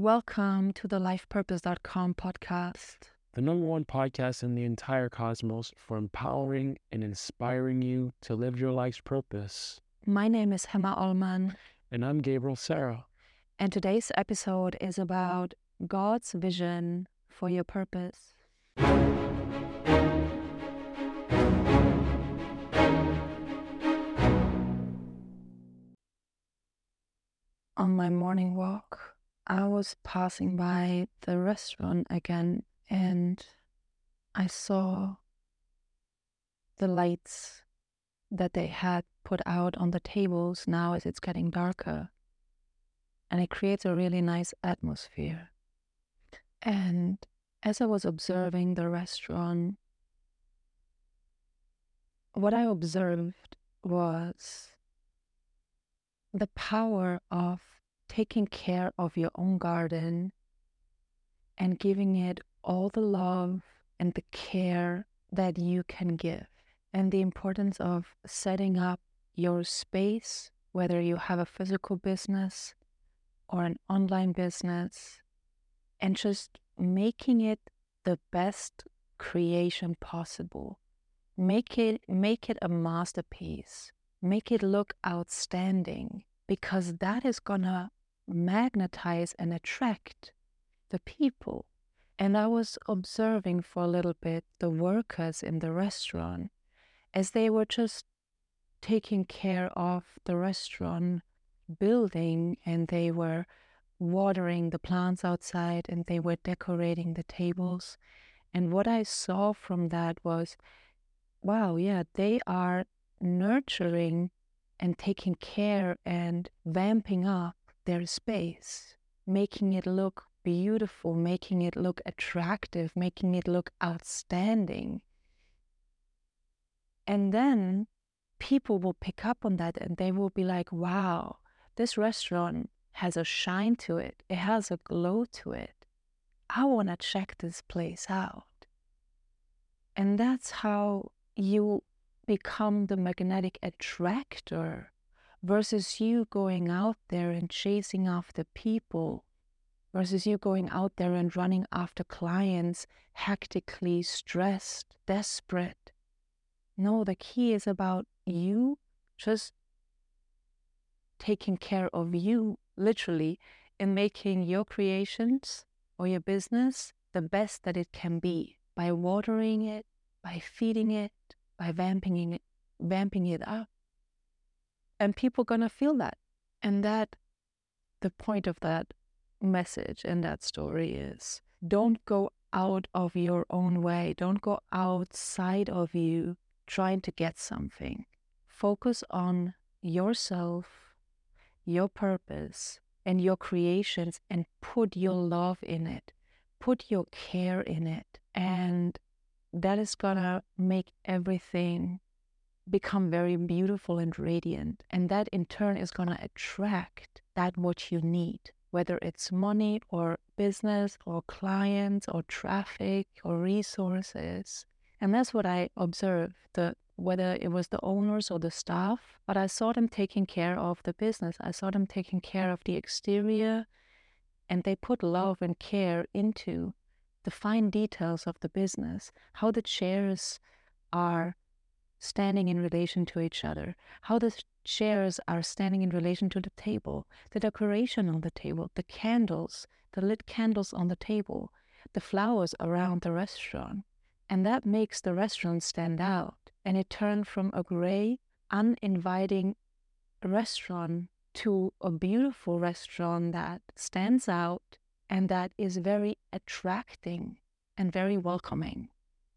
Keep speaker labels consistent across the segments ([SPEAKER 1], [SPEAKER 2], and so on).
[SPEAKER 1] Welcome to the lifepurpose.com podcast.
[SPEAKER 2] the number one podcast in the entire cosmos for empowering and inspiring you to live your life's purpose.
[SPEAKER 1] My name is Hema Ullman,
[SPEAKER 2] And I'm Gabriel Sarah.
[SPEAKER 1] and today's episode is about God's vision for your purpose. On my morning walk, I was passing by the restaurant again and I saw the lights that they had put out on the tables now as it's getting darker. And it creates a really nice atmosphere. And as I was observing the restaurant, what I observed was the power of taking care of your own garden and giving it all the love and the care that you can give, and the importance of setting up your space, whether you have a physical business or an online business, and just making it the best creation possible. Make it make it a masterpiece. Make it look outstanding because that is gonna magnetize and attract the people. And I was observing for a little bit the workers in the restaurant as they were just taking care of the restaurant building and they were watering the plants outside and they were decorating the tables. And what I saw from that was wow, yeah, they are nurturing and taking care and vamping up their space, making it look beautiful, making it look attractive, making it look outstanding. And then people will pick up on that and they will be like, wow, this restaurant has a shine to it, it has a glow to it. I want to check this place out. And that's how you become the magnetic attractor versus you going out there and chasing after people versus you going out there and running after clients hectically stressed, desperate. No, the key is about you just taking care of you, literally, and making your creations or your business the best that it can be by watering it, by feeding it, by vamping it, vamping it up. And people gonna feel that. And that the point of that message and that story is don't go out of your own way. Don't go outside of you trying to get something. Focus on yourself, your purpose, and your creations and put your love in it. Put your care in it. And that is gonna make everything become very beautiful and radiant. And that in turn is gonna attract that what you need, whether it's money or business or clients or traffic or resources. And that's what I observed, the whether it was the owners or the staff, but I saw them taking care of the business. I saw them taking care of the exterior and they put love and care into the fine details of the business, how the chairs are standing in relation to each other, how the chairs are standing in relation to the table, the decoration on the table, the candles, the lit candles on the table, the flowers around the restaurant. And that makes the restaurant stand out. And it turned from a gray, uninviting restaurant to a beautiful restaurant that stands out and that is very attracting and very welcoming.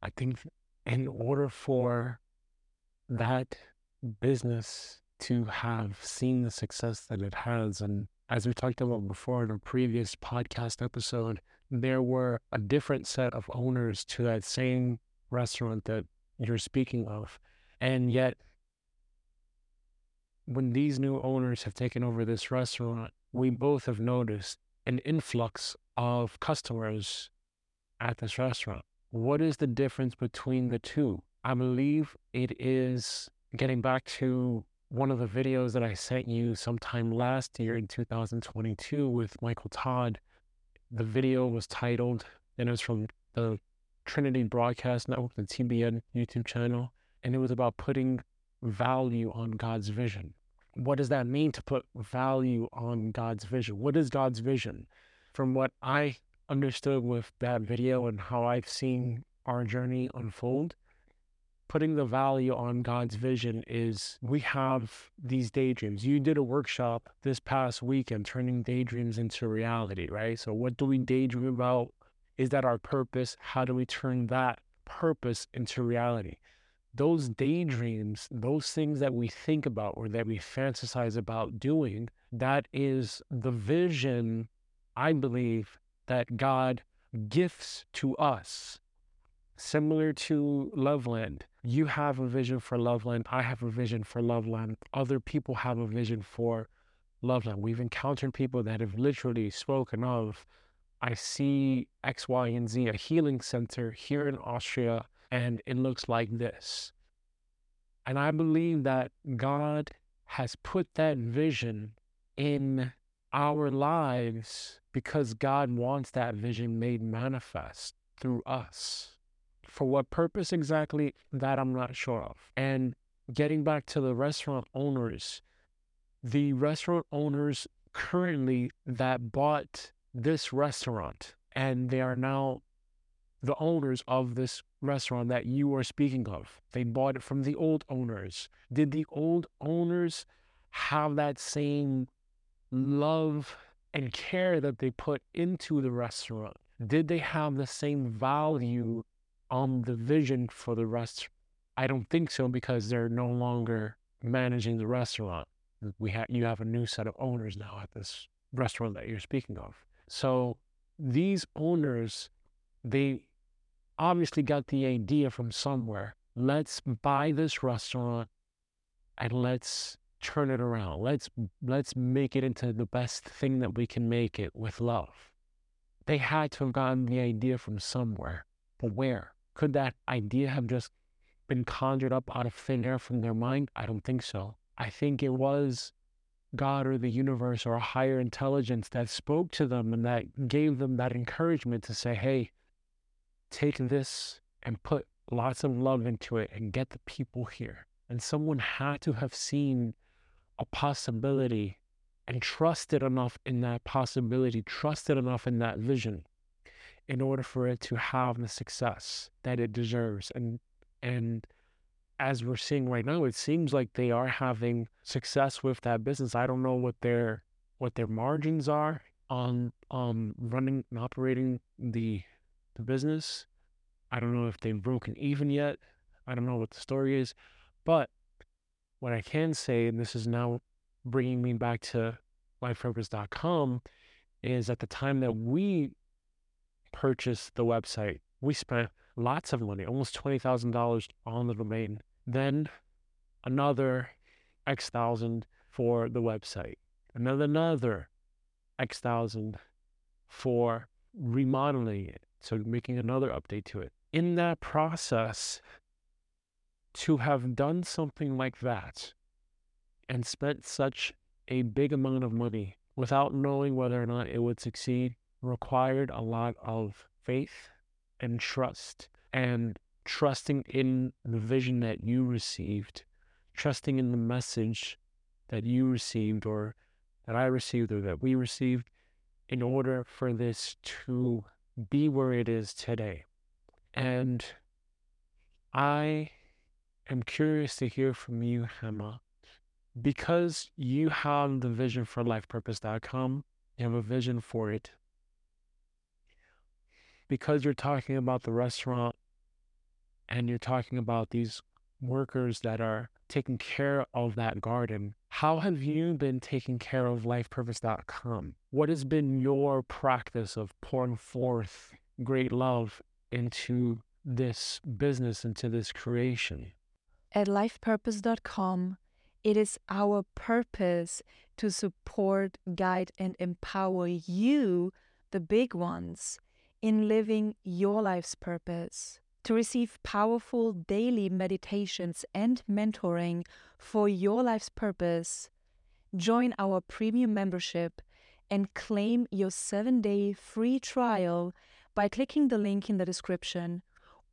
[SPEAKER 2] I think in order for that business to have seen the success that it has, and as we talked about before in a previous podcast episode, there were a different set of owners to that same restaurant that you're speaking of. And yet, when these new owners have taken over this restaurant, we both have noticed an influx of customers at this restaurant. What is the difference between the two? I believe it is getting back to one of the videos that I sent you sometime last year in 2022 with Michael Todd the video was titled, and it was from the Trinity Broadcast Network, the TBN YouTube channel, and it was about putting value on God's vision. What does that mean to put value on God's vision? What is God's vision? From what I understood with that video and how I've seen our journey unfold, putting the value on God's vision is we have these daydreams. You did a workshop this past weekend turning daydreams into reality, right? So, what do we daydream about? Is that our purpose? How do we turn that purpose into reality? Those daydreams, those things that we think about or that we fantasize about doing, that is the vision, I believe, that God gifts to us. Similar to Loveland, you have a vision for Loveland. I have a vision for Loveland. Other people have a vision for Loveland. We've encountered people that have literally spoken of I see X, Y, and Z, a healing center here in Austria, and it looks like this. And I believe that God has put that vision in our lives because God wants that vision made manifest through us. For what purpose exactly, that I'm not sure of. And getting back to the restaurant owners, the restaurant owners currently that bought this restaurant and they are now the owners of this restaurant that you are speaking of. They bought it from the old owners. Did the old owners have that same love and care that they put into the restaurant? Did they have the same value on the vision for the restaurant? I don't think so because they're no longer managing the restaurant. We have you have a new set of owners now at this restaurant that you're speaking of. So these owners, they obviously got the idea from somewhere. Let's buy this restaurant and let's turn it around. Let's let's make it into the best thing that we can make it with love. They had to have gotten the idea from somewhere. But where? Could that idea have just been conjured up out of thin air from their mind? I don't think so. I think it was God or the universe or a higher intelligence that spoke to them and that gave them that encouragement to say, hey, take this and put lots of love into it and get the people here. And someone had to have seen a possibility and trusted enough in that possibility, trusted enough in that vision in order for it to have the success that it deserves. And and as we're seeing right now, it seems like they are having success with that business. I don't know what their what their margins are on um running and operating the the business. I don't know if they've broken even yet. I don't know what the story is, but what I can say, and this is now bringing me back to lifepurpose.com, is at the time that we purchased the website, we spent lots of money, almost $20,000 on the domain then another X thousand for the website, another another X thousand for remodeling it, so making another update to it. In that process, to have done something like that and spent such a big amount of money without knowing whether or not it would succeed required a lot of faith and trust and trusting in the vision that you received, trusting in the message that you received or that I received or that we received in order for this to be where it is today. And I am curious to hear from you, Hema, because you have the vision for lifepurpose.com, you have a vision for it. Because you're talking about the restaurant and you're talking about these workers that are taking care of that garden. How have you been taking care of lifepurpose.com? What has been your practice of pouring forth great love into this business, into this creation?
[SPEAKER 1] At lifepurpose.com, it is our purpose to support, guide, and empower you, the big ones, in living your life's purpose to receive powerful daily meditations and mentoring for your life's purpose, join our premium membership and claim your seven day free trial by clicking the link in the description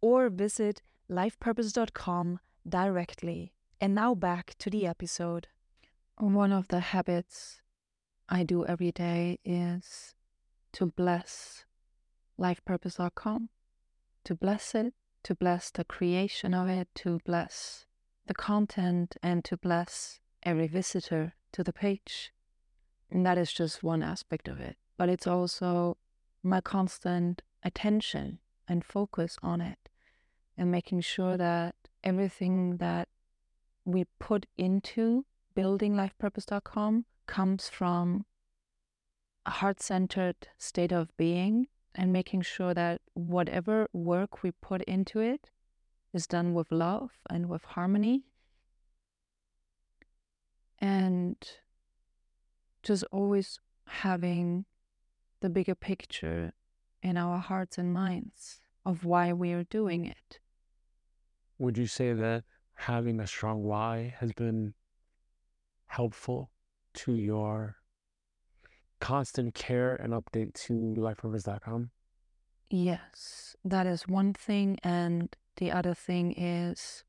[SPEAKER 1] or visit lifepurpose.com directly. And now back to the episode. One of the habits I do every day is to bless lifepurpose.com, to bless it, to bless the creation of it, to bless the content, and to bless every visitor to the page. And that is just one aspect of it. But it's also my constant attention and focus on it and making sure that everything that we put into building lifepurpose.com comes from a heart centered state of being and making sure that whatever work we put into it is done with love and with harmony. And just always having the bigger picture in our hearts and minds of why we are doing it.
[SPEAKER 2] Would you say that having a strong why has been helpful to your constant care and update to lifepurpose.com?
[SPEAKER 1] Yes, that is one thing. And the other thing is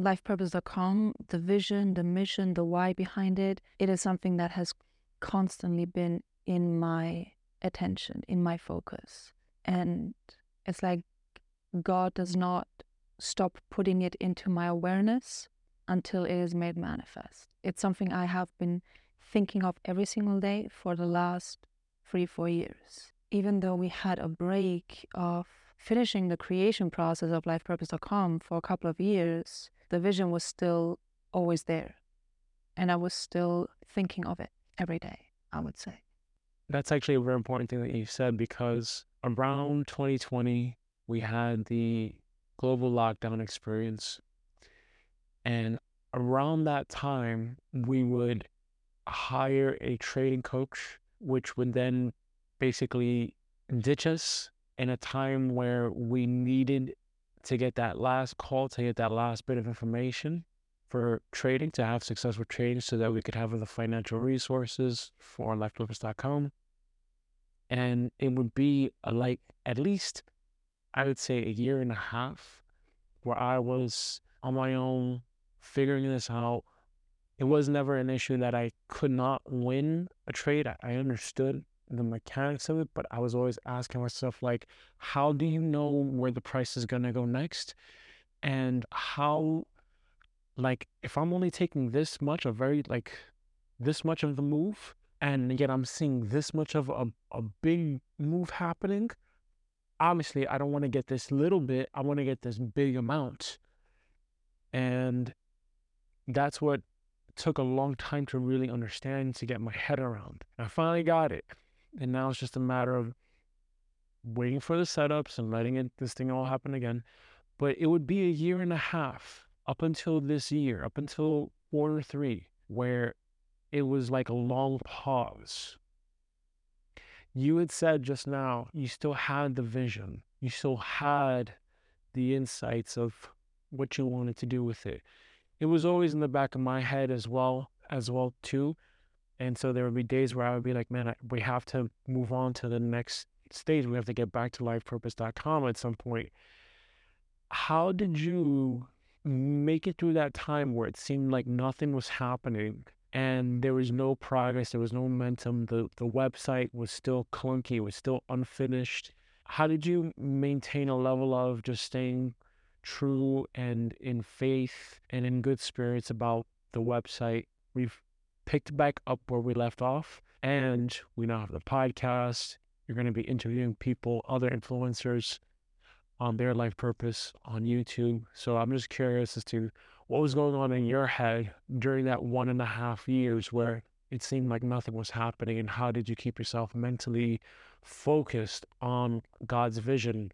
[SPEAKER 1] lifepurpose.com, the vision, the mission, the why behind it. It is something that has constantly been in my attention, in my focus. And it's like God does not stop putting it into my awareness until it is made manifest. It's something I have been thinking of every single day for the last three, four years. Even though we had a break of finishing the creation process of lifepurpose.com for a couple of years, the vision was still always there. And I was still thinking of it every day, I would say.
[SPEAKER 2] That's actually a very important thing that you said because around 2020, we had the global lockdown experience. And around that time, we would hire a trading coach, which would then basically ditch us in a time where we needed to get that last call, to get that last bit of information for trading, to have success with trading so that we could have the financial resources for lifepurpose.com. And it would be like at least, I would say, a year and a half where I was on my own figuring this out. It was never an issue that I could not win a trade. I understood the mechanics of it, but I was always asking myself, like, how do you know where the price is going to go next? And how, like, if I'm only taking this much, a very, like, this much of the move, and yet I'm seeing this much of a, a big move happening, obviously I don't want to get this little bit, I want to get this big amount. And that's what took a long time to really understand to get my head around. I finally got it. And now it's just a matter of waiting for the setups and letting it this thing all happen again. But it would be a year and a half up until this year, up until quarter three, where it was like a long pause. You had said just now you still had the vision, you still had the insights of what you wanted to do with it. It was always in the back of my head as well, as well too. And so there would be days where I would be like, man, I, we have to move on to the next stage. We have to get back to lifepurpose.com at some point. How did you make it through that time where it seemed like nothing was happening and there was no progress, there was no momentum. The the website was still clunky, it was still unfinished. How did you maintain a level of just staying true and in faith and in good spirits about the website? We've picked back up where we left off, and we now have the podcast. You're going to be interviewing people, other influencers on their life purpose on YouTube. So I'm just curious as to what was going on in your head during that one and a half years where it seemed like nothing was happening and how did you keep yourself mentally focused on god's vision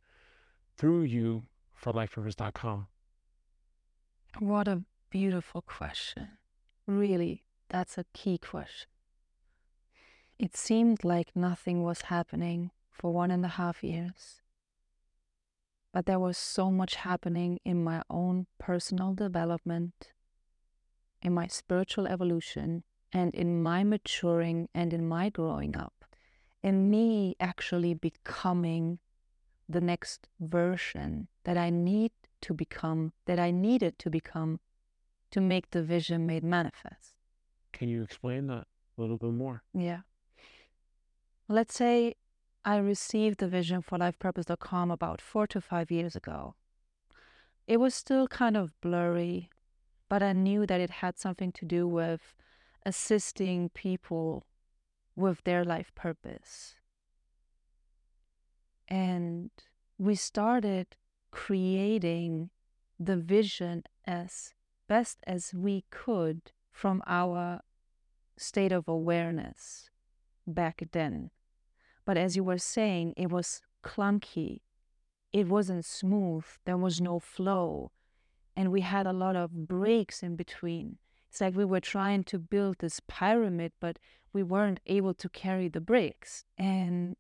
[SPEAKER 2] through you for lifepurpose.com
[SPEAKER 1] what a beautiful question. Really that's a key question. It seemed like nothing was happening for one and a half years but there was so much happening in my own personal development, in my spiritual evolution, and in my maturing and in my growing up in me actually becoming the next version that I need to become, that I needed to become to make the vision made manifest.
[SPEAKER 2] Can you explain that a little bit more?
[SPEAKER 1] Yeah. Let's say I received the vision for lifepurpose.com about four to five years ago. It was still kind of blurry, but I knew that it had something to do with assisting people with their life purpose. And we started creating the vision as best as we could from our state of awareness back then. But as you were saying, it was clunky. It wasn't smooth. There was no flow. And we had a lot of breaks in between. It's like we were trying to build this pyramid, but we weren't able to carry the bricks. And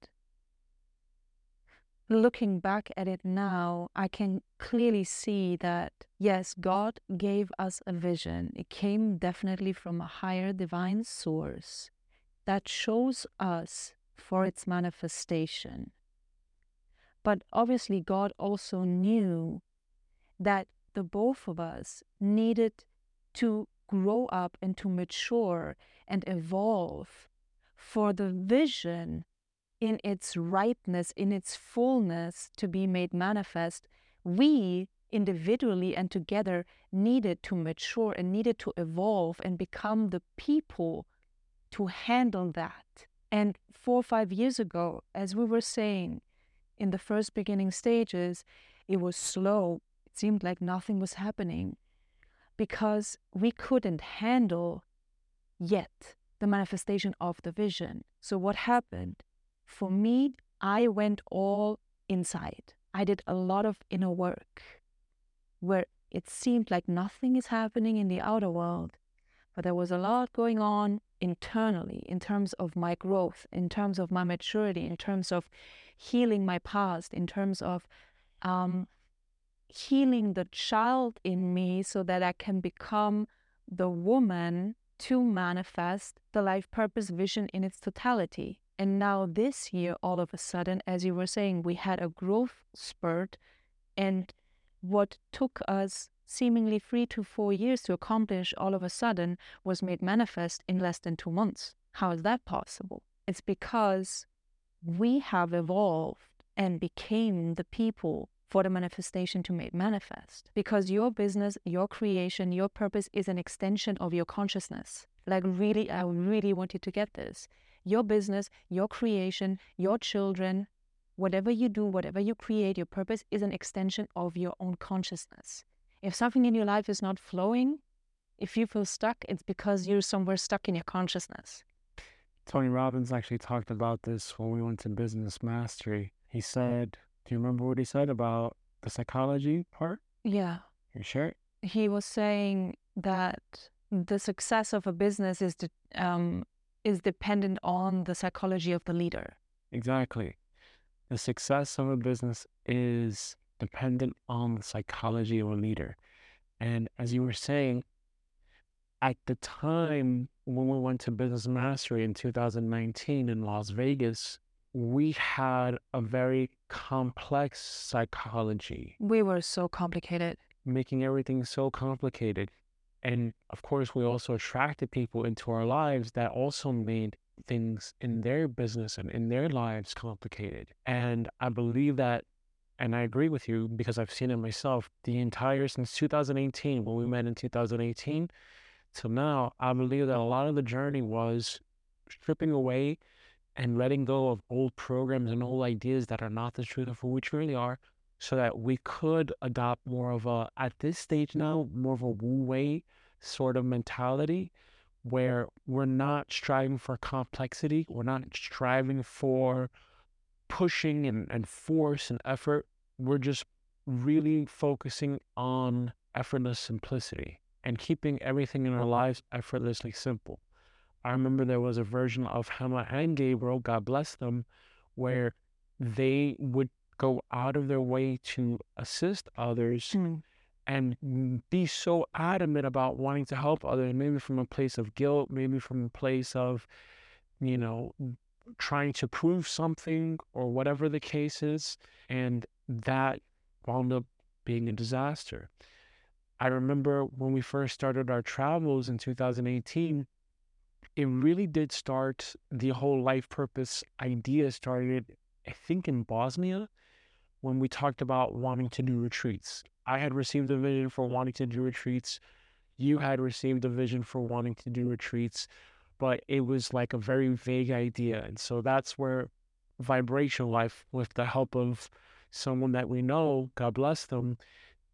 [SPEAKER 1] looking back at it now, I can clearly see that yes, God gave us a vision. It came definitely from a higher divine source that shows us for its manifestation. But obviously, God also knew that the both of us needed to grow up and to mature and evolve for the vision in its ripeness, in its fullness to be made manifest, we individually and together needed to mature and needed to evolve and become the people to handle that. And four or five years ago, as we were saying in the first beginning stages, it was slow. It seemed like nothing was happening because we couldn't handle yet the manifestation of the vision. So, what happened? For me, I went all inside. I did a lot of inner work where it seemed like nothing is happening in the outer world, but there was a lot going on internally in terms of my growth, in terms of my maturity, in terms of healing my past, in terms of um, healing the child in me so that I can become the woman to manifest the life purpose vision in its totality. And now, this year, all of a sudden, as you were saying, we had a growth spurt. And what took us seemingly three to four years to accomplish all of a sudden was made manifest in less than two months. How is that possible? It's because we have evolved and became the people for the manifestation to make manifest. Because your business, your creation, your purpose is an extension of your consciousness. Like, really, I really want you to get this your business, your creation, your children, whatever you do, whatever you create, your purpose is an extension of your own consciousness. If something in your life is not flowing, if you feel stuck, it's because you're somewhere stuck in your consciousness.
[SPEAKER 2] Tony Robbins actually talked about this when we went to Business Mastery. He said, Do you remember what he said about the psychology part?
[SPEAKER 1] Yeah.
[SPEAKER 2] You sure?
[SPEAKER 1] He was saying that the success of a business is to, um, is dependent on the psychology of the leader.
[SPEAKER 2] Exactly. The success of a business is dependent on the psychology of a leader. And as you were saying, at the time when we went to Business Mastery in 2019 in Las Vegas, we had a very complex psychology.
[SPEAKER 1] We were so complicated.
[SPEAKER 2] Making everything so complicated. And of course, we also attracted people into our lives that also made things in their business and in their lives complicated. And I believe that, and I agree with you because I've seen it myself, the entire since 2018, when we met in 2018 till now, I believe that a lot of the journey was stripping away and letting go of old programs and old ideas that are not the truth of who we truly are so that we could adopt more of a, at this stage now, more of a Wu Wei sort of mentality where we're not striving for complexity, we're not striving for pushing and, and force and effort. We're just really focusing on effortless simplicity and keeping everything in our uh-huh. lives effortlessly simple. I remember there was a version of Hema and Gabriel, God bless them, mm. where they would go out of their way to assist others mm. and be so adamant about wanting to help others, maybe from a place of guilt, maybe from a place of, you know, trying to prove something or whatever the case is. And that wound up being a disaster. I remember when we first started our travels in 2018, it really did start the whole life purpose idea started, I think, in Bosnia when we talked about wanting to do retreats. I had received a vision for wanting to do retreats. You had received a vision for wanting to do retreats, but it was like a very vague idea. And so that's where Vibration Life, with the help of someone that we know, God bless them,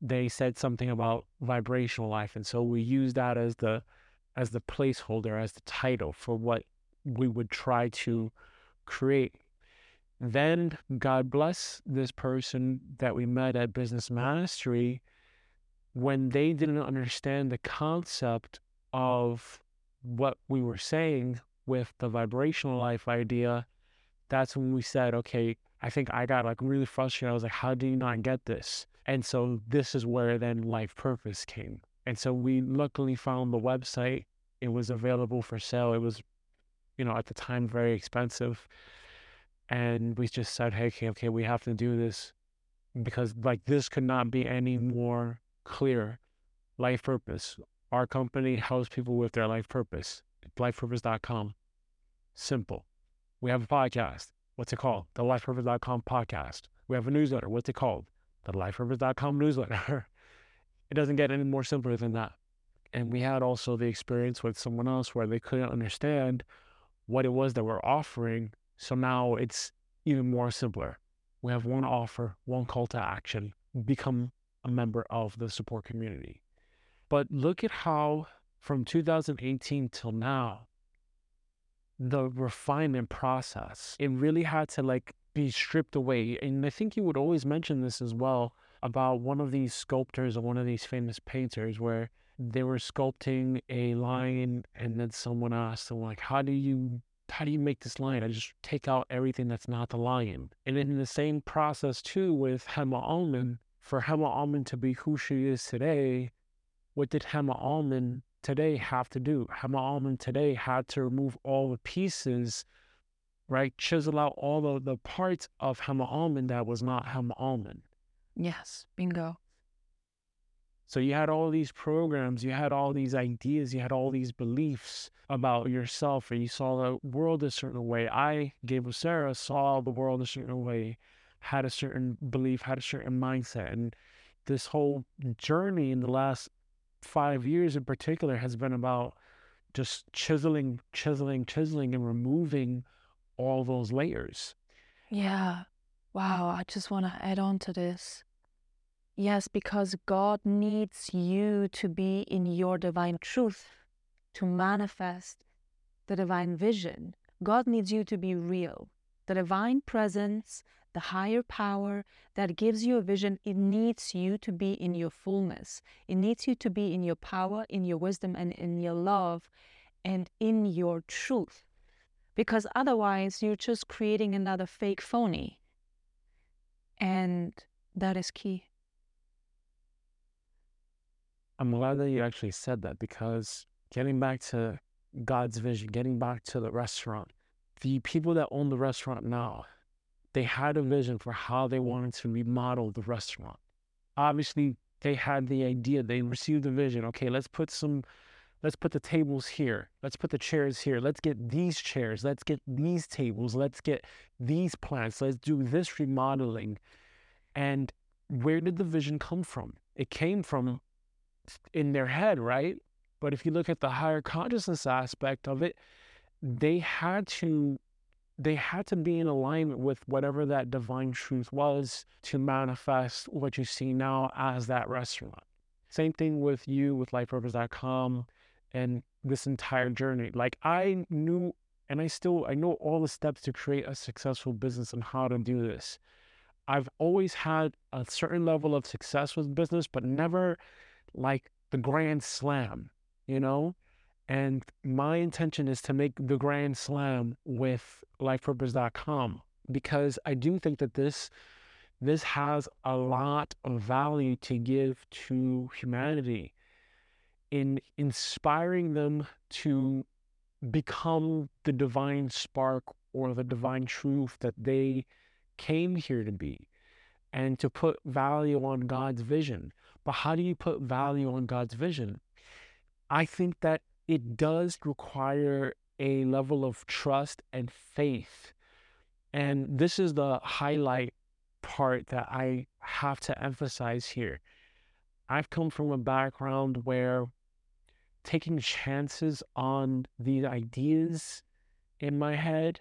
[SPEAKER 2] they said something about vibrational life. And so we used that as the as the placeholder, as the title for what we would try to create. Then, God bless this person that we met at Business Mastery when they didn't understand the concept of what we were saying with the vibrational life idea. That's when we said, okay, I think I got like really frustrated. I was like, how do you not get this? And so this is where then life purpose came. And so we luckily found the website. It was available for sale. It was, you know, at the time very expensive. And we just said, hey, okay, okay, we have to do this because like this could not be any mm-hmm. more clear. Life purpose. Our company helps people with their life purpose. Lifepurpose.com. Simple. We have a podcast. What's it called? The lifepurpose.com podcast. We have a newsletter. What's it called? The lifepurpose.com newsletter. it doesn't get any more simpler than that. And we had also the experience with someone else where they couldn't understand what it was that we're offering. So now it's even more simpler. We have one offer, one call to action, become a member of the support community. But look at how from 2018 till now, the refinement process, it really had to like be stripped away. And I think you would always mention this as well about one of these sculptors or one of these famous painters where they were sculpting a lion and then someone asked them like how do you how do you make this lion? I just take out everything that's not the lion. And in the same process too with Hema Almond, for Hema Almond to be who she is today, what did Hema Almond today have to do? Hema Almond today had to remove all the pieces right? Chisel out all of the parts of Hema Almond that was not Hema Almond.
[SPEAKER 1] Yes, bingo.
[SPEAKER 2] So you had all these programs, you had all these ideas, you had all these beliefs about yourself, and you saw the world a certain way. I, Gabriel Sarah, saw the world a certain way, had a certain belief, had a certain mindset. And this whole journey in the last five years in particular has been about just chiseling, chiseling, chiseling, and removing all those layers.
[SPEAKER 1] Yeah. Wow. I just want to add on to this. Yes, because God needs you to be in your divine truth to manifest the divine vision. God needs you to be real. The divine presence, the higher power that gives you a vision, it needs you to be in your fullness. It needs you to be in your power, in your wisdom, and in your love, and in your truth because otherwise you're just creating another fake phony. And that is key.
[SPEAKER 2] I'm glad that you actually said that because getting back to God's vision, getting back to the restaurant, the people that own the restaurant now, they had a vision for how they wanted to remodel the restaurant. Obviously, they had the idea, they received the vision. Okay, let's put some let's put the tables here. Let's put the chairs here. Let's get these chairs. Let's get these tables. Let's get these plants. Let's do this remodeling. And where did the vision come from? It came from in their head, right? But if you look at the higher consciousness aspect of it, they had to they had to be in alignment with whatever that divine truth was to manifest what you see now as that restaurant. Same thing with you with lifepurpose.com and this entire journey. Like I knew and I still I know all the steps to create a successful business and how to do this. I've always had a certain level of success with business, but never like the grand slam, you know? And my intention is to make the grand slam with lifepurpose.com because I do think that this this has a lot of value to give to humanity in inspiring them to become the divine spark or the divine truth that they came here to be and to put value on God's vision. But how do you put value on God's vision? I think that it does require a level of trust and faith. And this is the highlight part that I have to emphasize here. I've come from a background where taking chances on these ideas in my head,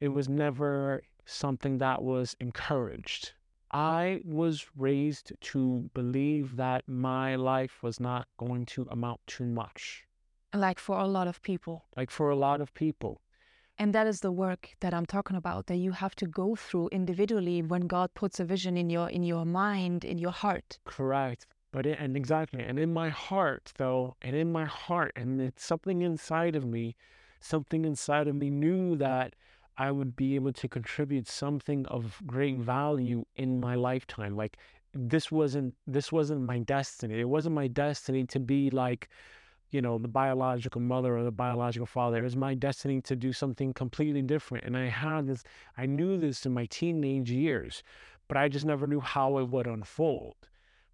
[SPEAKER 2] it was never something that was encouraged. Oh. I was raised to believe that my life was not going to amount to much.
[SPEAKER 1] Like for a lot of people.
[SPEAKER 2] Like for a lot of people.
[SPEAKER 1] And that is the work that I'm talking about that you have to go through individually when God puts a vision in your in your mind, in your heart.
[SPEAKER 2] Correct. But it, and exactly, and in my heart though, and in my heart, and it's something inside of me, something inside of me knew that I would be able to contribute something of great mm-hmm. value in my lifetime. Like this wasn't this wasn't my destiny. It wasn't my destiny to be like, you know, the biological mother or the biological father. It was my destiny to do something completely different. And I had this I knew this in my teenage years, but I just never knew how it would unfold.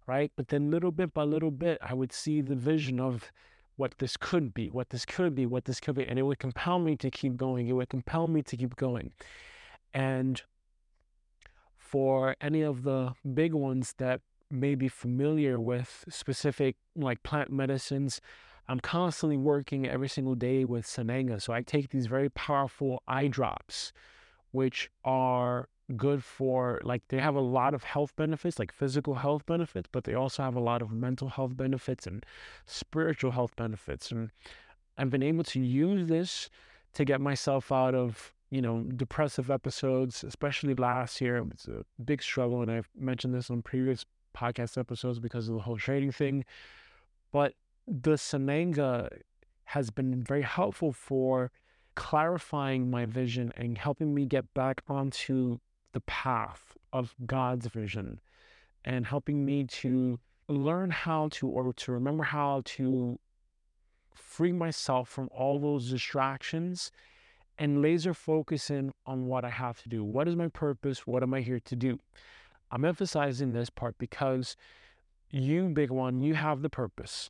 [SPEAKER 2] Right. But then little bit by little bit I would see the vision of what this could be, what this could be, what this could be. And it would compel me to keep going. It would compel me to keep going. And for any of the big ones that may be familiar with specific like plant medicines, I'm constantly working every single day with Sananga. So I take these very powerful eye drops, which are good for like they have a lot of health benefits like physical health benefits but they also have a lot of mental health benefits and spiritual health benefits and i've been able to use this to get myself out of you know depressive episodes especially last year it was a big struggle and i've mentioned this on previous podcast episodes because of the whole trading thing but the sananga has been very helpful for clarifying my vision and helping me get back onto the path of God's vision and helping me to learn how to, or to remember how to free myself from all those distractions and laser focus in on what I have to do. What is my purpose? What am I here to do? I'm emphasizing this part because you, big one, you have the purpose.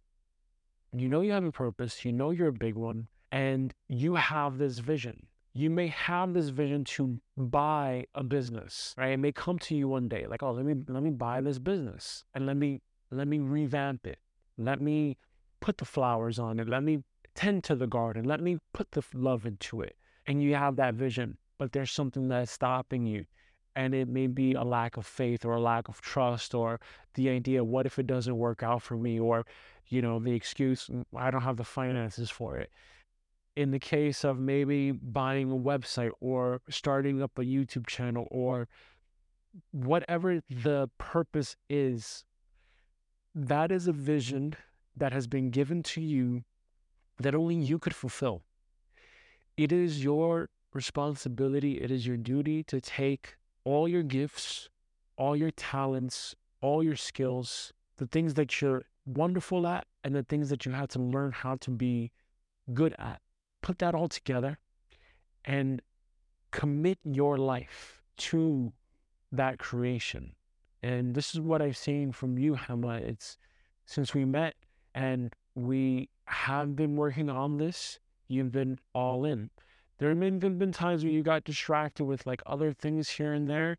[SPEAKER 2] You know you have a purpose, you know you're a big one, and you have this vision you may have this vision to buy a business, right? It may come to you one day, like, oh, let me let me buy this business and let me let me revamp it. Let me put the flowers on it. Let me tend to the garden. Let me put the love into it. And you have that vision, but there's something that's stopping you. And it may be a lack of faith or a lack of trust or the idea, what if it doesn't work out for me? Or, you know, the excuse, mm, I don't have the finances for it in the case of maybe buying a website or starting up a YouTube channel or whatever the purpose is, that is a vision that has been given to you that only you could fulfill. It is your responsibility, it is your duty to take all your gifts, all your talents, all your skills, the things that you're wonderful at, and the things that you have to learn how to be good at put that all together and commit your life to that creation. And this is what I've seen from you, Hema. It's since we met and we have been working on this, you've been all in. There have been, been times where you got distracted with like other things here and there,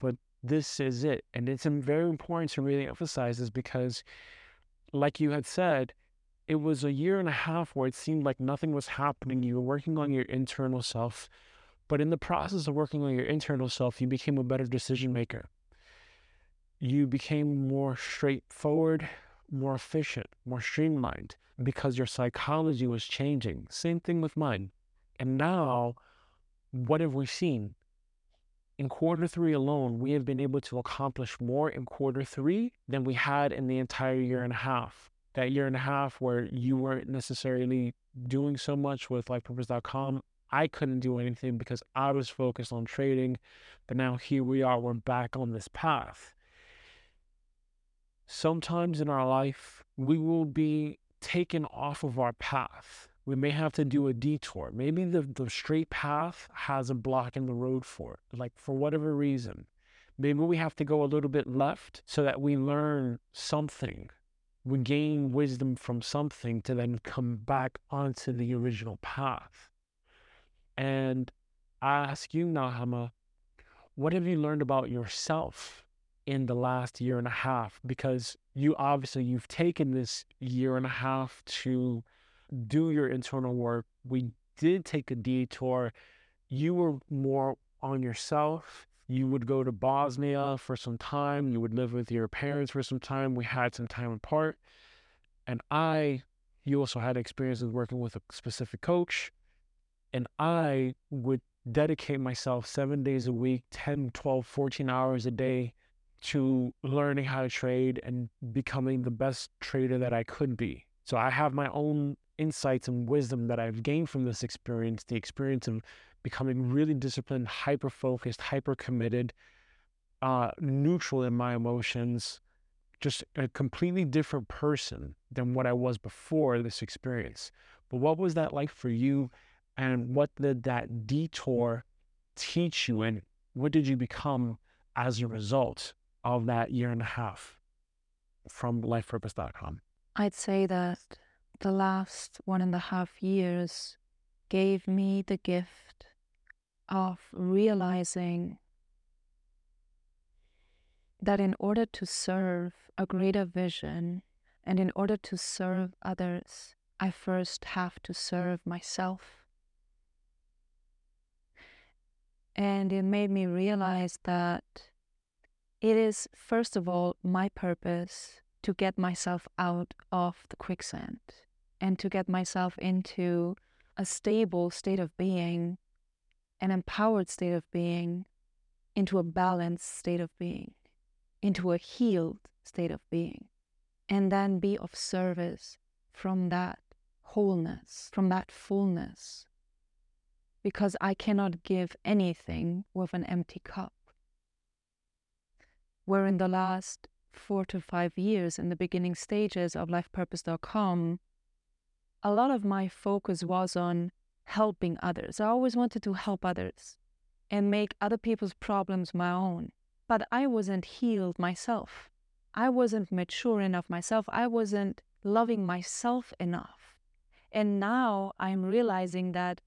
[SPEAKER 2] but this is it. And it's very important to really emphasize this because, like you had said, it was a year and a half where it seemed like nothing was happening. You were working on your internal self, but in the process of working on your internal self, you became a better decision maker. You became more straightforward, more efficient, more streamlined because your psychology was changing. Same thing with mine. And now, what have we seen? In quarter three alone, we have been able to accomplish more in quarter three than we had in the entire year and a half that year and a half where you weren't necessarily doing so much with lifepurpose.com, I couldn't do anything because I was focused on trading. But now here we are, we're back on this path. Sometimes in our life, we will be taken off of our path. we may have to do a detour. Maybe the, the straight path has a block in the road for it, like for whatever reason. Maybe we have to go a little bit left so that we learn something. We gain wisdom from something to then come back onto the original path. And I ask you, Nahama, what have you learned about yourself in the last year and a half? Because you obviously you've taken this year and a half to do your internal work. We did take a detour. You were more on yourself. You would go to Bosnia for some time. You would live with your parents for some time. We had some time apart. And I, you also had experiences working with a specific coach. And I would dedicate myself seven days a week, 10, 12, 14 hours a day to learning how to trade and becoming the best trader that I could be. So I have my own insights and wisdom that I've gained from this experience, the experience of becoming really disciplined, hyper focused, hyper committed, uh, neutral in my emotions, just a completely different person than what I was before this experience. But what was that like for you? And what did that detour teach you? And what did you become as a result of that year and a half from lifepurpose.com?
[SPEAKER 1] I'd say that the last one and a half years gave me the gift of realizing that in order to serve a greater vision and in order to serve others, I first have to serve myself. And it made me realize that it is, first of all, my purpose to get myself out of the quicksand and to get myself into a stable state of being, an empowered state of being, into a balanced state of being, into a healed state of being, and then be of service from that wholeness, from that fullness. Because I cannot give anything with an empty cup. Where in the last four to five years, in the beginning stages of lifepurpose.com, a lot of my focus was on helping others. I always wanted to help others and make other people's problems my own. But I wasn't healed myself. I wasn't mature enough myself. I wasn't loving myself enough. And now I'm realizing that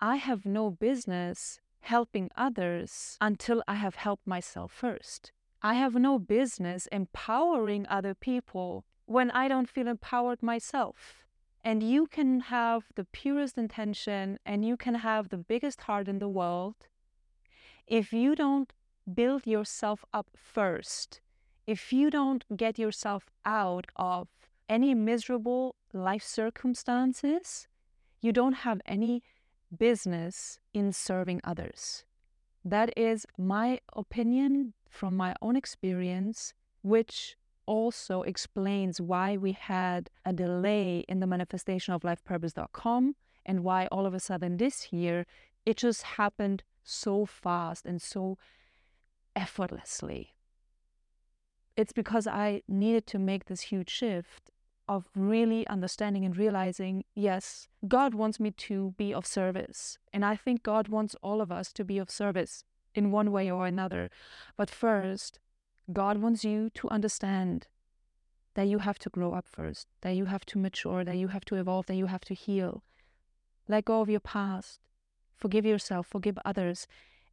[SPEAKER 1] I have no business helping others until I have helped myself first. I have no business empowering other people when I don't feel empowered myself. And you can have the purest intention and you can have the biggest heart in the world. If you don't build yourself up first, if you don't get yourself out of any miserable life circumstances, you don't have any business in serving others. That is my opinion from my own experience, which also explains why we had a delay in the manifestation of lifepurpose.com and why all of a sudden this year it just happened so fast and so effortlessly. It's because I needed to make this huge shift of really understanding and realizing yes, God wants me to be of service. And I think God wants all of us to be of service in one way or another. But first, God wants you to understand that you have to grow up first, that you have to mature, that you have to evolve, that you have to heal. Let go of your past. Forgive yourself, forgive others,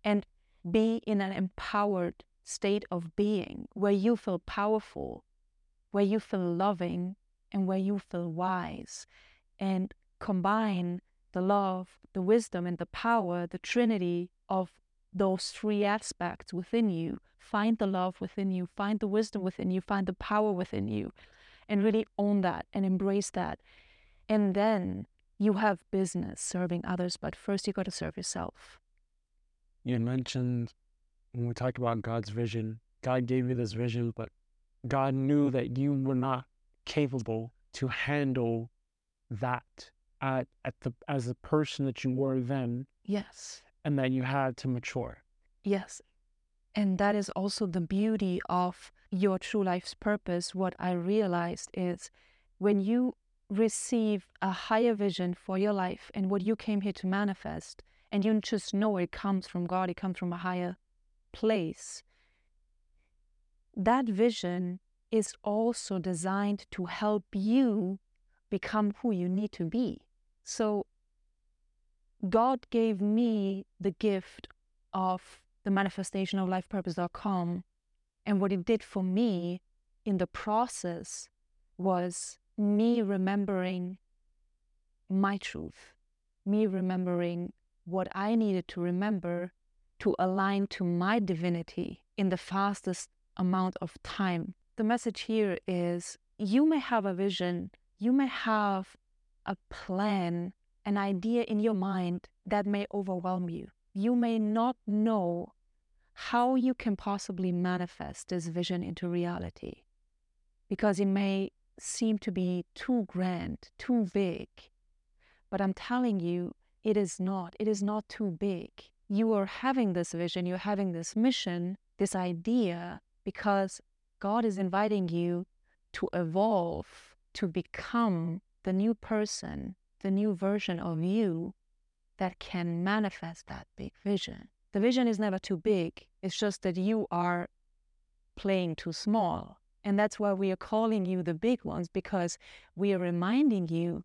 [SPEAKER 1] and be in an empowered state of being where you feel powerful, where you feel loving, and where you feel wise. And combine the love, the wisdom, and the power, the trinity of those three aspects within you find the love within you, find the wisdom within you, find the power within you, and really own that and embrace that. And then you have business serving others, but first you got to serve yourself.
[SPEAKER 2] You mentioned when we talked about God's vision, God gave you this vision, but God knew that you were not capable to handle that at, at the as the person that you were then.
[SPEAKER 1] Yes.
[SPEAKER 2] And that you had to mature.
[SPEAKER 1] Yes. And that is also the beauty of your true life's purpose. What I realized is when you receive a higher vision for your life and what you came here to manifest, and you just know it comes from God, it comes from a higher place, that vision is also designed to help you become who you need to be. So, God gave me the gift of the manifestation of lifepurpose.com. And what it did for me in the process was me remembering my truth, me remembering what I needed to remember to align to my divinity in the fastest amount of time. The message here is you may have a vision, you may have a plan, an idea in your mind that may overwhelm you. You may not know how you can possibly manifest this vision into reality because it may seem to be too grand, too big. But I'm telling you, it is not. It is not too big. You are having this vision, you're having this mission, this idea, because God is inviting you to evolve, to become the new person, the new version of you that can manifest that big vision. The vision is never too big, it's just that you are playing too small. And that's why we are calling you the big ones because we are reminding you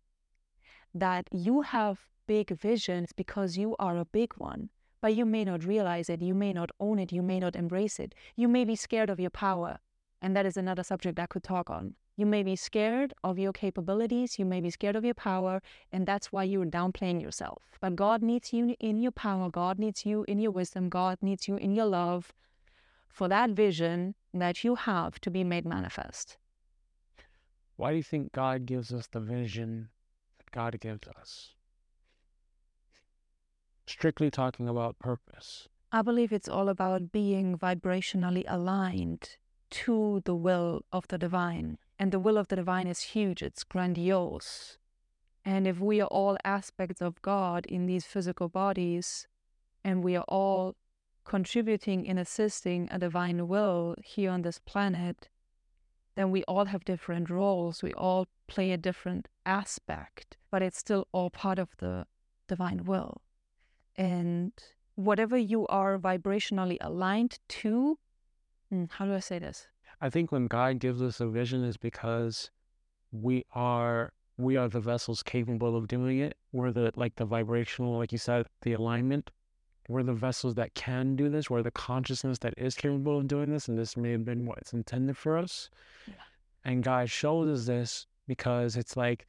[SPEAKER 1] that you have big visions because you are a big one, but you may not realize it, you may not own it, you may not embrace it. You may be scared of your power, and that is another subject I could talk on. You may be scared of your capabilities, you may be scared of your power, and that's why you're downplaying yourself. But God needs you in your power, God needs you in your wisdom, God needs you in your love for that vision that you have to be made manifest.
[SPEAKER 2] Why do you think God gives us the vision that God gives us? Strictly talking about purpose.
[SPEAKER 1] I believe it's all about being vibrationally aligned to the will of the divine. And the will of the divine is huge, it's grandiose. And if we are all aspects of God in these physical bodies, and we are all contributing and assisting a divine will here on this planet, then we all have different roles. We all play a different aspect, but it's still all part of the divine will. And whatever you are vibrationally aligned to, hmm, how do I say this?
[SPEAKER 2] I think when God gives us a vision is because we are we are the vessels capable of doing it. We're the like the vibrational, like you said, the alignment. We're the vessels that can do this. We're the consciousness that is capable of doing this, and this may have been what's intended for us. Yeah. And God shows us this because it's like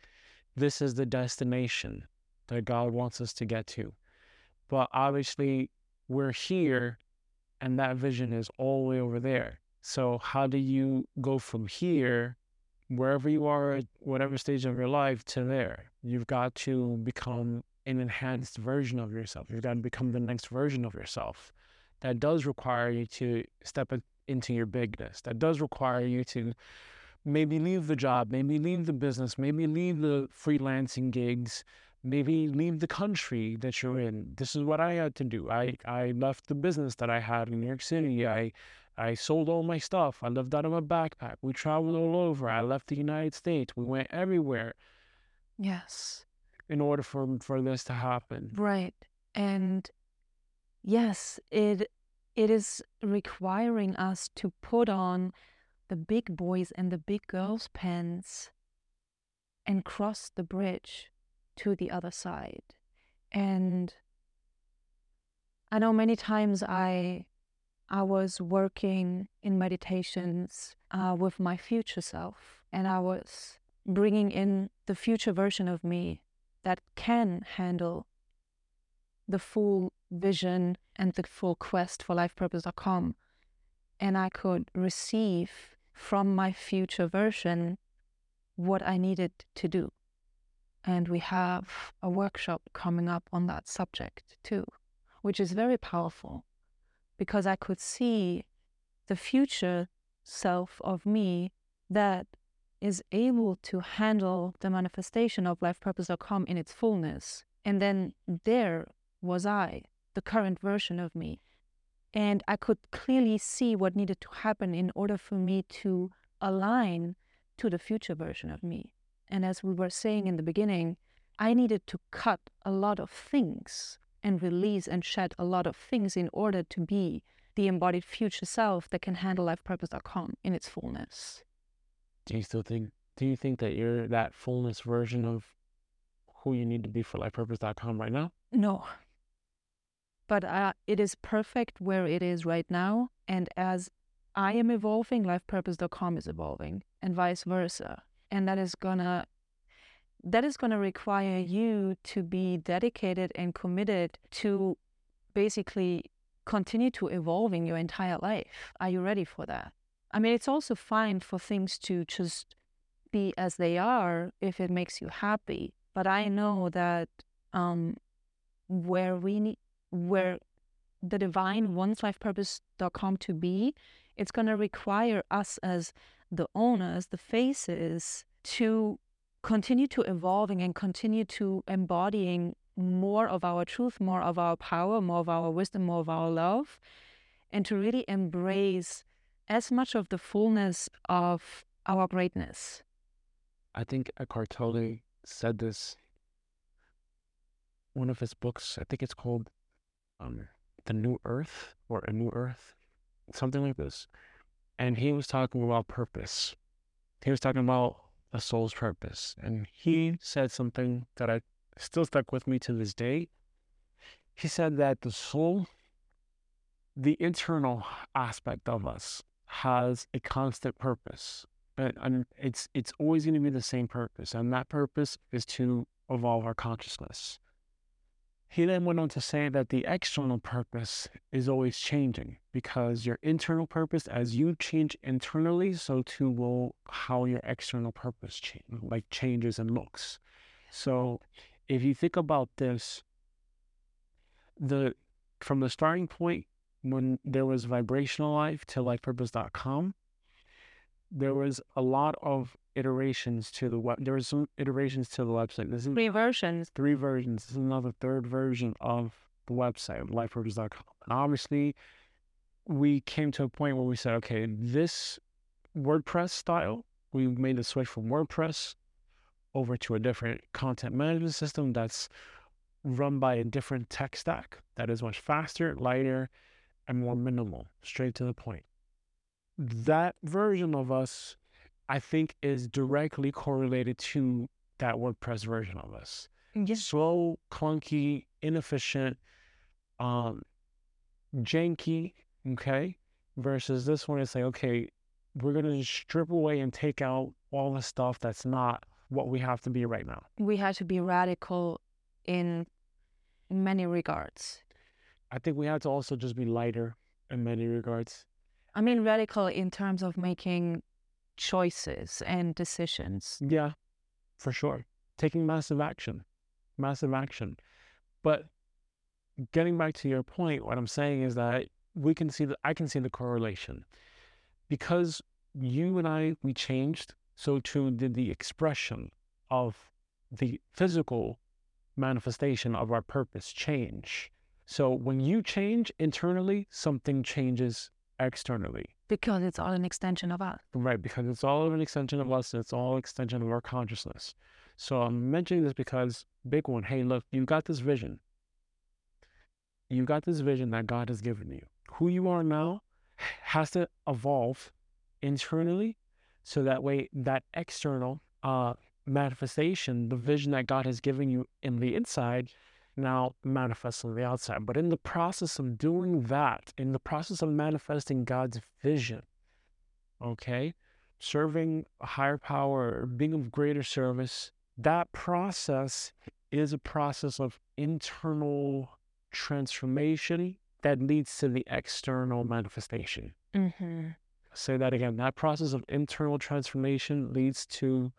[SPEAKER 2] this is the destination that God wants us to get to. But obviously, we're here, and that vision is all the way over there. So, how do you go from here, wherever you are at whatever stage of your life, to there? You've got to become an enhanced version of yourself. You've got to become the next version of yourself. That does require you to step into your bigness. That does require you to maybe leave the job, maybe leave the business, maybe leave the freelancing gigs, maybe leave the country that you're in. This is what I had to do. I, I left the business that I had in New York City. I I sold all my stuff. I lived out of a backpack. We traveled all over. I left the United States. We went everywhere.
[SPEAKER 1] Yes.
[SPEAKER 2] In order for for this to happen.
[SPEAKER 1] Right. And yes, it it is requiring us to put on the big boys and the big girls pants and cross the bridge to the other side. And I know many times I I was working in meditations uh, with my future self, and I was bringing in the future version of me that can handle the full vision and the full quest for lifepurpose.com. And I could receive from my future version what I needed to do. And we have a workshop coming up on that subject too, which is very powerful because I could see the future self of me that is able to handle the manifestation of lifepurpose.com in its fullness. And then there was I, the current version of me. And I could clearly see what needed to happen in order for me to align to the future version of me. And as we were saying in the beginning, I needed to cut a lot of things and release and shed a lot of things in order to be the embodied future self that can handle lifepurpose.com in its fullness.
[SPEAKER 2] Do you still think do you think that you're that fullness version of who you need to be for lifepurpose.com right now?
[SPEAKER 1] No. But uh, it is perfect where it is right now. And as I am evolving, lifepurpose.com is evolving, and vice versa. And that is gonna that is gonna require you to be dedicated and committed to basically continue to evolve in your entire life. Are you ready for that? I mean, it's also fine for things to just be as they are if it makes you happy. But I know that um, where we need, where the divine wants lifepurpose.com to be, it's going to require us as the owners, the faces, to continue to evolving and continue to embodying more of our truth, more of our power, more of our wisdom, more of our love, and to really embrace as much of the fullness of our greatness.
[SPEAKER 2] I think Eckhart Tolle said this. One of his books, I think it's called um, "The New Earth" or "A New Earth," something like this. And he was talking about purpose. He was talking about a soul's purpose, and he said something that I still stuck with me to this day. He said that the soul, the internal aspect of us, has a constant purpose. And it's it's always going to be the same purpose, and that purpose is to evolve our consciousness. He then went on to say that the external purpose is always changing because your internal purpose, as you change internally, so too will how your external purpose change, like changes and looks. So if you think about this, the from the starting point when there was vibrational life to lifepurpose.com, there was a lot of iterations to the web. There was some iterations to the website.
[SPEAKER 1] This is three versions.
[SPEAKER 2] Three versions. This is another third version of the website, lifepurpose.com. And obviously, we came to a point where we said, okay, this WordPress style, we made the switch from WordPress over to a different content management system that's run by a different tech stack that is much faster, lighter, and more minimal, straight to the point. That version of us, I think, is directly correlated to that WordPress version of us.
[SPEAKER 1] Yes.
[SPEAKER 2] Slow, clunky, inefficient, um, janky, okay? Versus this one is like, okay, we're going to strip away and take out all the stuff that's not what we have to be right now.
[SPEAKER 1] We have to be radical in many regards.
[SPEAKER 2] I think we have to also just be lighter in many regards.
[SPEAKER 1] I mean, radical in terms of making choices and decisions.
[SPEAKER 2] Yeah, for sure. Taking massive action, massive action. But getting back to your point, what I'm saying is that we can see that I can see the correlation because you and I, we changed so too did the expression of the physical manifestation of our purpose change. So when you change internally, something changes externally.
[SPEAKER 1] Because it's all an extension of us.
[SPEAKER 2] Right, because it's all an extension of us, and it's all extension of our consciousness. So I'm mentioning this because big one, hey, look, you got this vision. You got this vision that God has given you. Who you are now has to evolve internally so that way, that external uh, manifestation, the vision that God has given you in the inside, now manifests on the outside. But in the process of doing that, in the process of manifesting God's vision, okay, serving a higher power, being of greater service, that process is a process of internal transformation that leads to the external manifestation.
[SPEAKER 1] Mm-hmm
[SPEAKER 2] say that again. That process of internal transformation leads to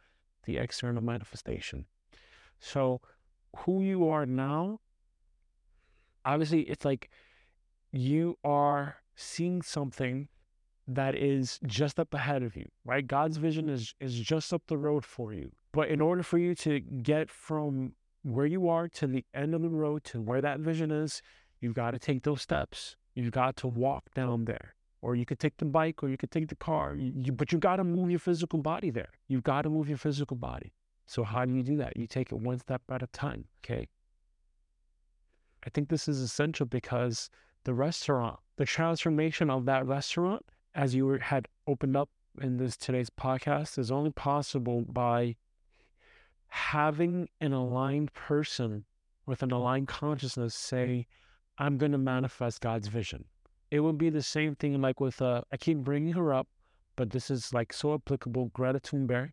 [SPEAKER 2] the external manifestation. So, who you are now, obviously, it's like you are seeing something that is just up ahead of you, right? God's vision is is just up the road for you. But in order for you to get from where you are to the end of the road to where that vision is, you've got to take those steps. You've got to walk down there or you could take the bike or you could take the car you, but you got to move your physical body there you've got to move your physical body So, how do you do that? You take it one step at a time. Okay. I think this is essential because the restaurant, the transformation of that restaurant, as you had opened up in this today's podcast, is only possible by having an aligned person with an aligned consciousness say, I'm going to manifest God's vision. It would be the same thing like with, uh, I keep bringing her up, but this is like so applicable. Greta Thunberg,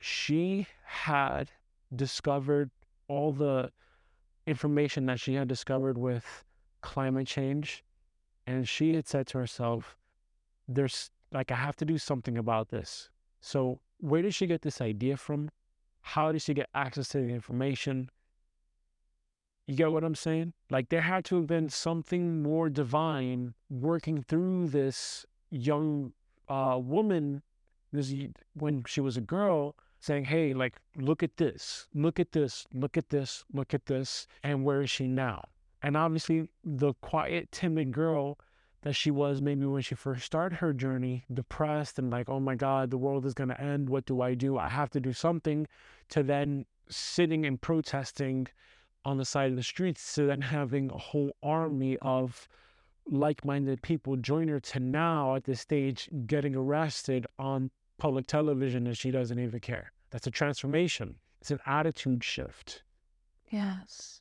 [SPEAKER 2] she had discovered all the information that she had discovered with climate change. And she had said to herself, there's like, I have to do something about this. So, where did she get this idea from? How did she get access to the information? You get what I'm saying? Like, there had to have been something more divine working through this young uh, woman, this when she was a girl, saying, Hey, like, look at this, look at this, look at this, look at this. And where is she now? And obviously, the quiet, timid girl that she was maybe when she first started her journey, depressed and like, oh my God, the world is going to end. What do I do? I have to do something, to then sitting and protesting on the side of the streets, to then having a whole army of like minded people join her, to now at this stage getting arrested on public television and she doesn't even care. That's a transformation, it's an attitude shift.
[SPEAKER 1] Yes.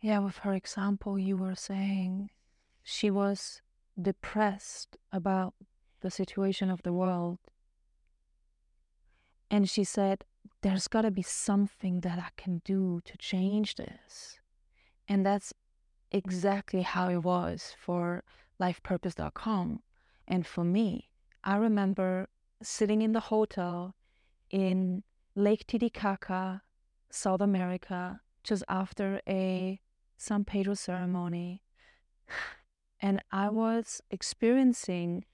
[SPEAKER 1] Yeah, with her example, you were saying she was depressed about the situation of the world. And she said, There's got to be something that I can do to change this. And that's exactly how it was for lifepurpose.com. And for me, I remember sitting in the hotel in Lake Titicaca, South America, just after a San Pedro ceremony. And I was experiencing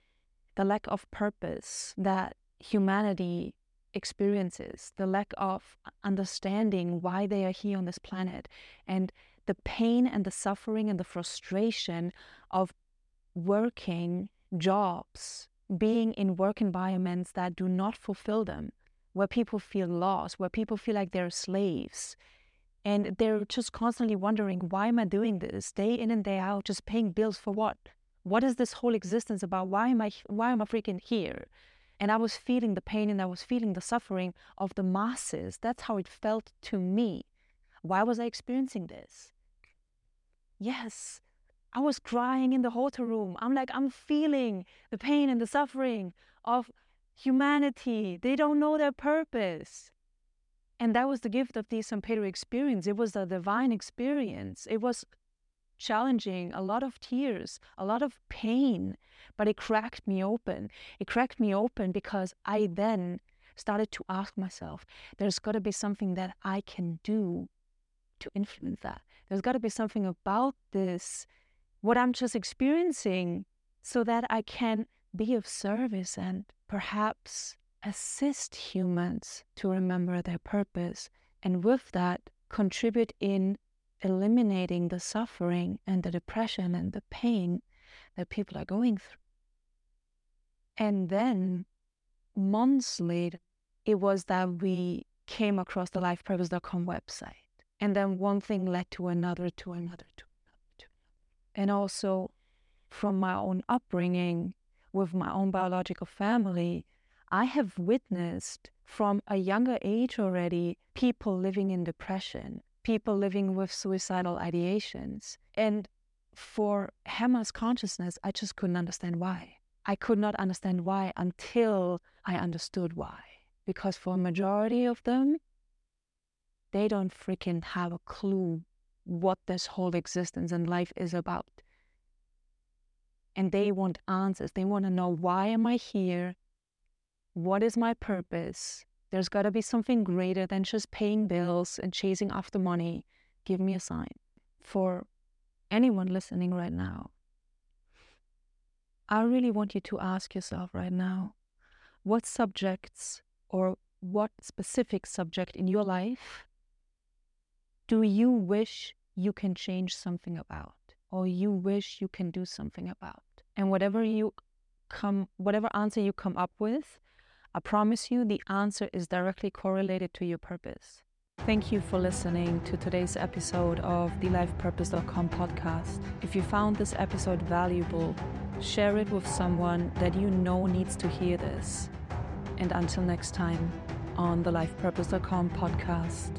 [SPEAKER 1] the lack of purpose that humanity experiences, the lack of understanding why they are here on this planet, and the pain and the suffering and the frustration of working jobs, being in work environments that do not fulfill them, where people feel lost, where people feel like they're slaves. And they're just constantly wondering, why am I doing this day in and day out, just paying bills for what? What is this whole existence about? Why am I why am I freaking here? And I was feeling the pain and I was feeling the suffering of the masses. That's how it felt to me. Why was I experiencing this? Yes, I was crying in the hotel room. I'm like, I'm feeling the pain and the suffering of humanity. They don't know their purpose. And that was the gift of the San Pedro experience. It was a divine experience. It was challenging, a lot of tears, a lot of pain, but it cracked me open. It cracked me open because I then started to ask myself, there's got to be something that I can do to influence that. There's got to be something about this what I'm just experiencing so that I can be of service and perhaps assist humans to remember their purpose. And with that, contribute in eliminating the suffering and the depression and the pain that people are going through. And then months later, it was that we came across the lifepurpose.com website. And then one thing led to another, to another, to and also from my own upbringing with my own biological family, I have witnessed from a younger age already people living in depression, people living with suicidal ideations. And for Hema's consciousness, I just couldn't understand why. I could not understand why until I understood why. Because for a majority of them, they don't freaking have a clue what this whole existence and life is about. And they mm. want answers. They want to know why am I here? What is my purpose? There's got to be something greater than just paying bills and chasing after money. Give me a sign. For anyone listening right now, I really want you to ask yourself right now what subjects or what specific subject in your life do you wish you can change something about or you wish you can do something about. And whatever you come whatever answer you come up with, I promise you the answer is directly correlated to your purpose. Thank you for listening to today's episode of the lifepurpose.com podcast. If you found this episode valuable, share it with someone that you know needs to hear this. And until next time on the lifepurpose.com podcast.